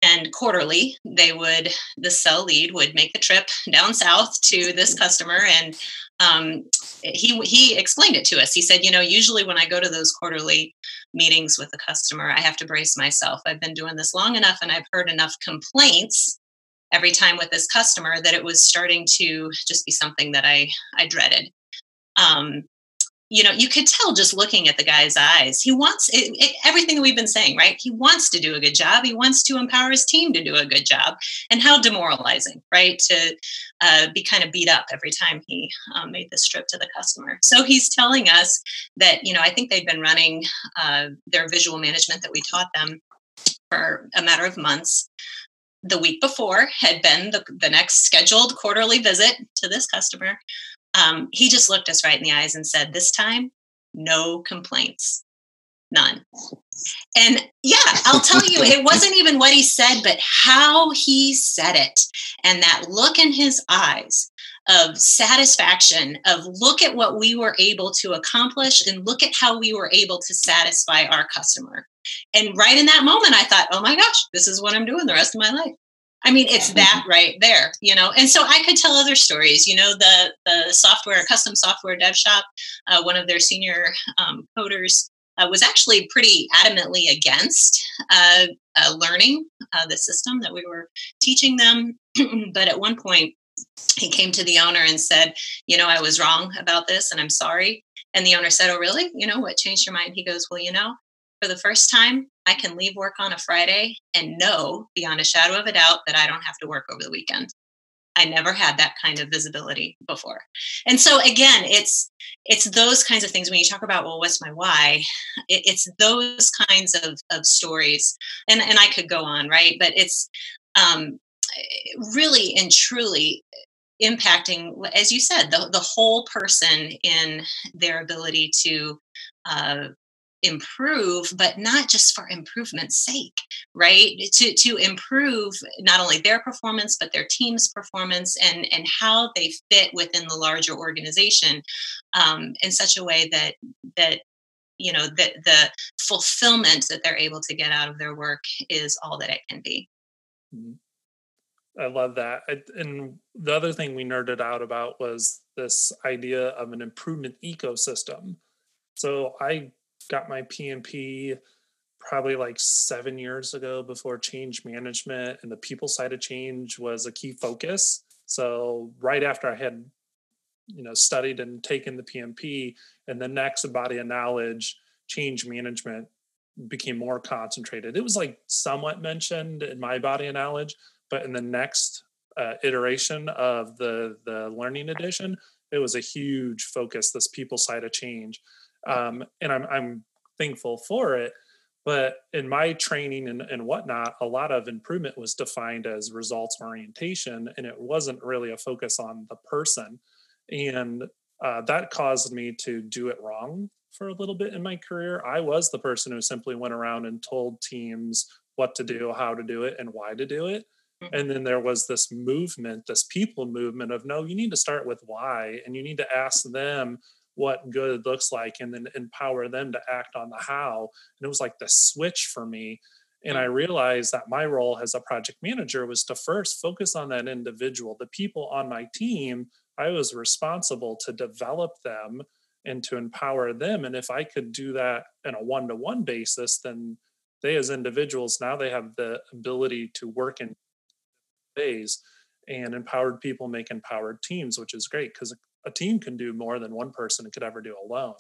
And quarterly, they would the cell lead would make the trip down south to this customer, and um, he he explained it to us. He said, you know, usually when I go to those quarterly meetings with the customer, I have to brace myself. I've been doing this long enough, and I've heard enough complaints every time with this customer that it was starting to just be something that I I dreaded. Um, you know, you could tell just looking at the guy's eyes. He wants it, it, everything we've been saying, right? He wants to do a good job. He wants to empower his team to do a good job. And how demoralizing, right? To uh, be kind of beat up every time he um, made the trip to the customer. So he's telling us that, you know, I think they've been running uh, their visual management that we taught them for a matter of months the week before had been the, the next scheduled quarterly visit to this customer um, he just looked us right in the eyes and said, This time, no complaints, none. And yeah, I'll tell you, it wasn't even what he said, but how he said it. And that look in his eyes of satisfaction, of look at what we were able to accomplish and look at how we were able to satisfy our customer. And right in that moment, I thought, oh my gosh, this is what I'm doing the rest of my life. I mean, it's that right there, you know. And so I could tell other stories. You know, the the software, custom software dev shop, uh, one of their senior um, coders uh, was actually pretty adamantly against uh, uh learning uh, the system that we were teaching them. but at one point, he came to the owner and said, "You know, I was wrong about this, and I'm sorry." And the owner said, "Oh, really? You know what changed your mind?" He goes, "Well, you know, for the first time, I can leave work on a Friday and know beyond a shadow of a doubt that I don't have to work over the weekend. I never had that kind of visibility before. And so again, it's it's those kinds of things when you talk about well what's my why it, it's those kinds of, of stories and and i could go on right but it's um, really and truly impacting as you said the, the whole person in their ability to uh, improve but not just for improvement's sake right to to improve not only their performance but their team's performance and and how they fit within the larger organization um, in such a way that that you know that the fulfillment that they're able to get out of their work is all that it can be mm-hmm. I love that. And the other thing we nerded out about was this idea of an improvement ecosystem. So I got my PMP probably like seven years ago before change management and the people side of change was a key focus. So right after I had, you know, studied and taken the PMP and the next body of knowledge, change management became more concentrated. It was like somewhat mentioned in my body of knowledge, but in the next uh, iteration of the the learning edition, it was a huge focus. This people side of change um, and I'm, I'm thankful for it. But in my training and, and whatnot, a lot of improvement was defined as results orientation, and it wasn't really a focus on the person. And uh, that caused me to do it wrong for a little bit in my career. I was the person who simply went around and told teams what to do, how to do it, and why to do it. Mm-hmm. And then there was this movement, this people movement of no, you need to start with why, and you need to ask them what good looks like and then empower them to act on the how. And it was like the switch for me. And I mm. realized that my role as a project manager was to first focus on that individual, the people on my team. I was responsible to develop them and to empower them. And if I could do that in a one to one basis, then they, as individuals, now they have the ability to work in ways. And empowered people make empowered teams, which is great because a team can do more than one person could ever do alone.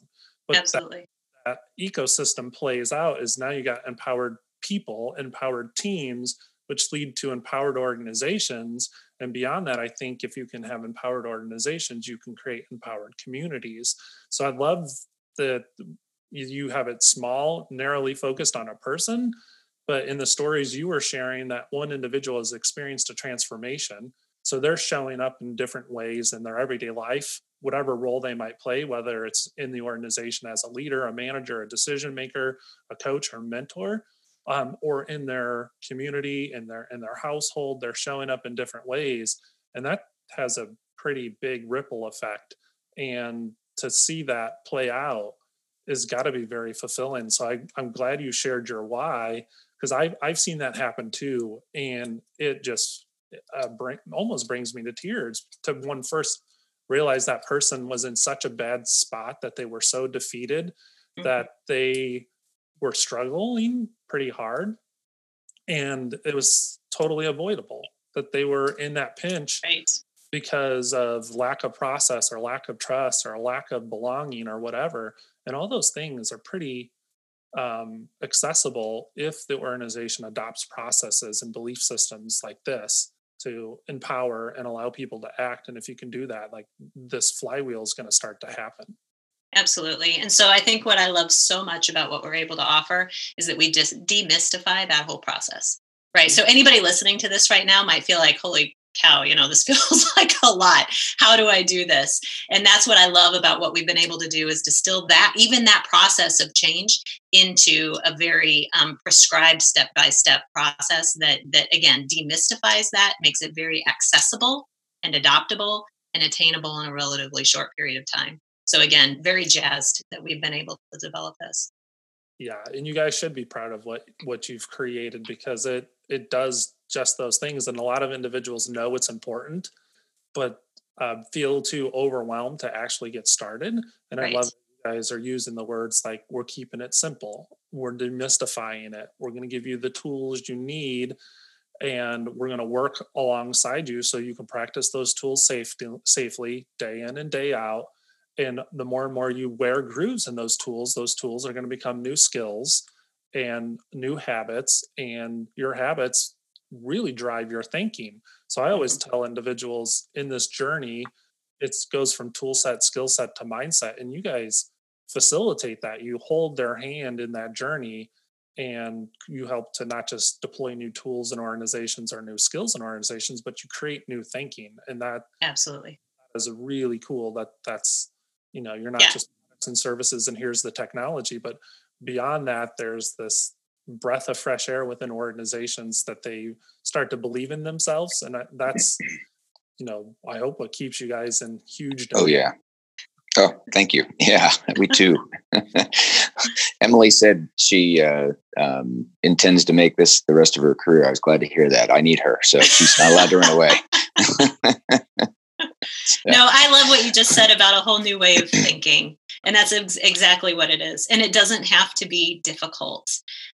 But Absolutely. That, that ecosystem plays out is now you got empowered people, empowered teams, which lead to empowered organizations. And beyond that, I think if you can have empowered organizations, you can create empowered communities. So I love that you have it small, narrowly focused on a person. But in the stories you were sharing, that one individual has experienced a transformation so they're showing up in different ways in their everyday life, whatever role they might play, whether it's in the organization as a leader, a manager, a decision maker, a coach, or mentor, um, or in their community, in their in their household, they're showing up in different ways, and that has a pretty big ripple effect. And to see that play out is got to be very fulfilling. So I, I'm glad you shared your why because I've I've seen that happen too, and it just uh, bring, almost brings me to tears to one first realize that person was in such a bad spot that they were so defeated mm-hmm. that they were struggling pretty hard and it was totally avoidable that they were in that pinch right. because of lack of process or lack of trust or lack of belonging or whatever. And all those things are pretty um, accessible if the organization adopts processes and belief systems like this to empower and allow people to act. And if you can do that, like this flywheel is going to start to happen. Absolutely. And so I think what I love so much about what we're able to offer is that we just demystify that whole process. Right. Mm-hmm. So anybody listening to this right now might feel like, holy cow, you know, this feels like a lot. How do I do this? And that's what I love about what we've been able to do is distill that, even that process of change into a very um, prescribed step-by-step process that, that again, demystifies that, makes it very accessible and adoptable and attainable in a relatively short period of time. So again, very jazzed that we've been able to develop this. Yeah, and you guys should be proud of what what you've created because it it does just those things. And a lot of individuals know it's important, but uh, feel too overwhelmed to actually get started. And right. I love you guys are using the words like we're keeping it simple, we're demystifying it, we're going to give you the tools you need. And we're going to work alongside you so you can practice those tools safe, safely day in and day out. And the more and more you wear grooves in those tools, those tools are going to become new skills and new habits. And your habits really drive your thinking. So I always mm-hmm. tell individuals in this journey, it goes from tool set, skill set to mindset. And you guys facilitate that. You hold their hand in that journey and you help to not just deploy new tools in organizations or new skills in organizations, but you create new thinking. And that absolutely is really cool that that's, you know, you're not yeah. just and services and here's the technology, but beyond that, there's this breath of fresh air within organizations that they start to believe in themselves and that's you know i hope what keeps you guys in huge demand. oh yeah. oh thank you. Yeah we too. Emily said she uh, um, intends to make this the rest of her career. I was glad to hear that. I need her so she's not allowed to run away. No i love what you just said about a whole new way of thinking and that's ex- exactly what it is. And it doesn't have to be difficult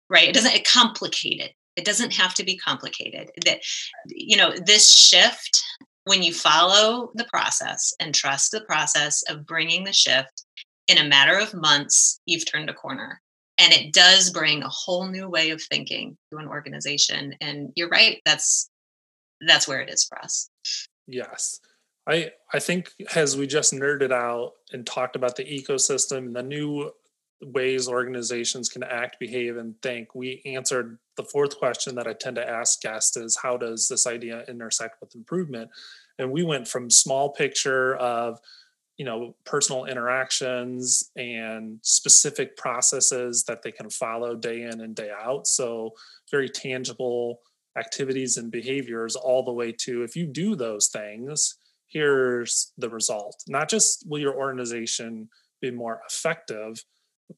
right? It doesn't it complicated. It doesn't have to be complicated. That you know this shift when you follow the process and trust the process of bringing the shift in a matter of months you've turned a corner. And it does bring a whole new way of thinking to an organization. And you're right that's that's where it is for us. Yes i i think as we just nerded out and talked about the ecosystem and the new ways organizations can act, behave, and think. We answered the fourth question that I tend to ask guests is how does this idea intersect with improvement? And we went from small picture of you know personal interactions and specific processes that they can follow day in and day out so very tangible activities and behaviors all the way to if you do those things here's the result. Not just will your organization be more effective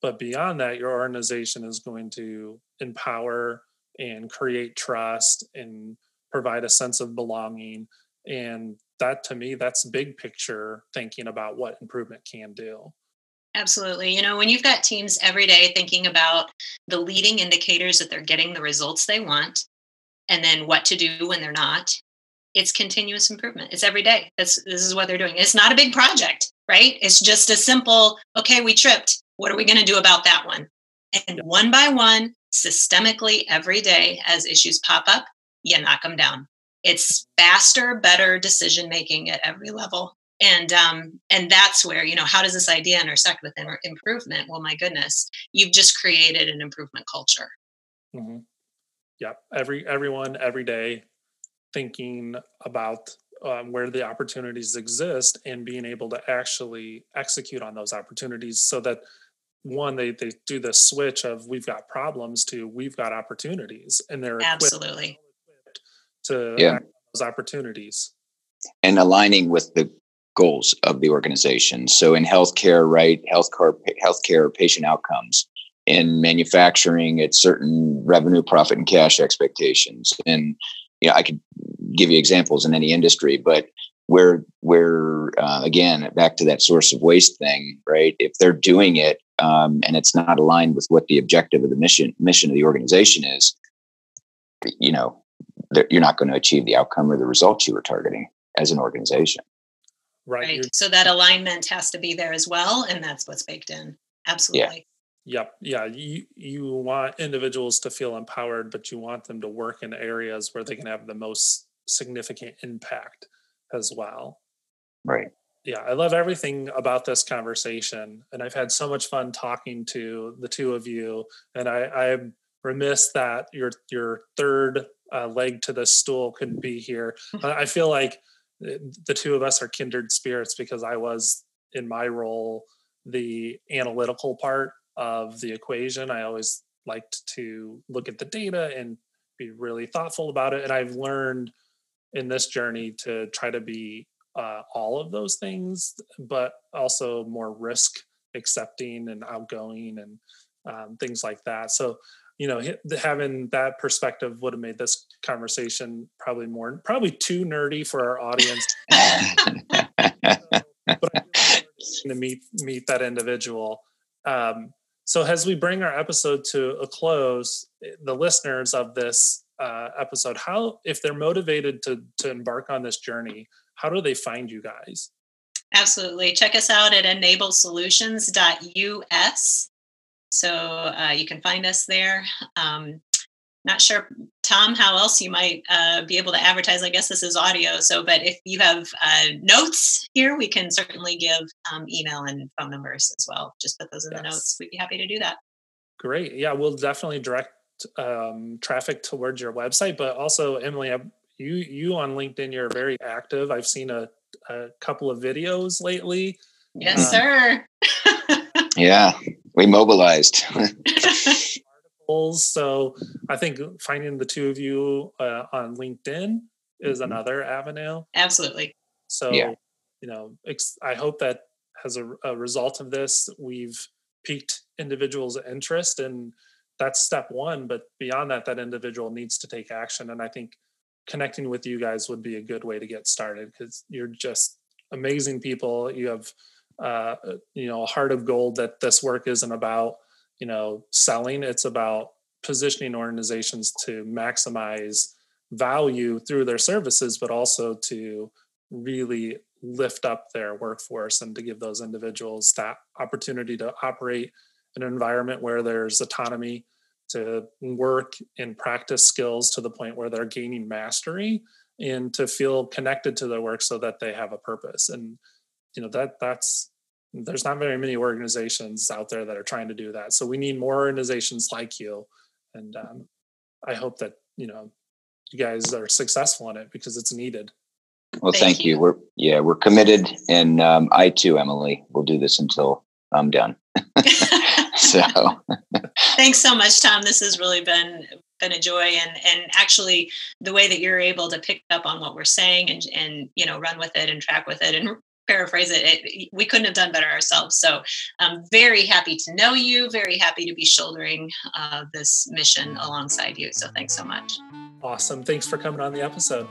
but beyond that your organization is going to empower and create trust and provide a sense of belonging. And that to me that's big picture thinking about what improvement can do. Absolutely. You know when you've got teams every day thinking about the leading indicators that they're getting the results they want and then what to do when they're not it's continuous improvement it's every day this is what they're doing it's not a big project right it's just a simple okay we tripped what are we going to do about that one? And one by one, systemically every day as issues pop up, you knock them down. It's faster, better decision making at every level. And um, and that's where you know how does this idea intersect with improvement? Well, my goodness, you've just created an improvement culture. Mm-hmm. Yep, every everyone every day thinking about um, where the opportunities exist and being able to actually execute on those opportunities so that one they they do the switch of we've got problems to we've got opportunities and they're absolutely. equipped to yeah. those opportunities. And aligning with the goals of the organization. So in healthcare right healthcare healthcare patient outcomes. In manufacturing it's certain revenue profit and cash expectations. And you know i could give you examples in any industry but where where uh, again back to that source of waste thing right if they're doing it um, and it's not aligned with what the objective of the mission mission of the organization is you know you're not going to achieve the outcome or the results you were targeting as an organization. Right. right. So that alignment has to be there as well, and that's what's baked in. Absolutely. Yeah. Yep. Yeah. You you want individuals to feel empowered, but you want them to work in areas where they can have the most significant impact as well. Right. Yeah, I love everything about this conversation, and I've had so much fun talking to the two of you. And I, I'm remiss that your your third uh, leg to the stool couldn't be here. I feel like the two of us are kindred spirits because I was in my role the analytical part of the equation. I always liked to look at the data and be really thoughtful about it. And I've learned in this journey to try to be uh, all of those things, but also more risk accepting and outgoing and um, things like that. So, you know, having that perspective would have made this conversation probably more, probably too nerdy for our audience. but to meet meet that individual. Um, so as we bring our episode to a close, the listeners of this uh, episode, how if they're motivated to to embark on this journey, how do they find you guys? Absolutely. Check us out at enablesolutions.us. So uh, you can find us there. Um, not sure, Tom, how else you might uh, be able to advertise. I guess this is audio. So, but if you have uh, notes here, we can certainly give um, email and phone numbers as well. Just put those in yes. the notes. We'd be happy to do that. Great. Yeah, we'll definitely direct um, traffic towards your website. But also, Emily, you you on LinkedIn, you're very active. I've seen a, a couple of videos lately. Yes, um, sir. yeah, we mobilized. articles. So I think finding the two of you uh, on LinkedIn is mm-hmm. another avenue. Absolutely. So, yeah. you know, ex- I hope that as a, a result of this, we've piqued individuals' interest and that's step one. But beyond that, that individual needs to take action. And I think connecting with you guys would be a good way to get started because you're just amazing people. You have, uh, you know, a heart of gold that this work isn't about you know selling it's about positioning organizations to maximize value through their services but also to really lift up their workforce and to give those individuals that opportunity to operate in an environment where there's autonomy to work and practice skills to the point where they're gaining mastery and to feel connected to their work so that they have a purpose. And you know that that's there's not very many organizations out there that are trying to do that. So we need more organizations like you. And um, i hope that you know you guys are successful in it because it's needed. Well thank, thank you. you. we're yeah we're committed. And um, i too emily will do this until i'm done. So. Thanks so much tom. This has really been been a joy. And and actually the way that you're able to pick up on what we're saying and and you know run with it and track with it and paraphrase it, it, we couldn't have done better ourselves. So I'm very happy to know you, very happy to be shouldering uh, this mission alongside you. So thanks so much. Awesome. Thanks for coming on the episode.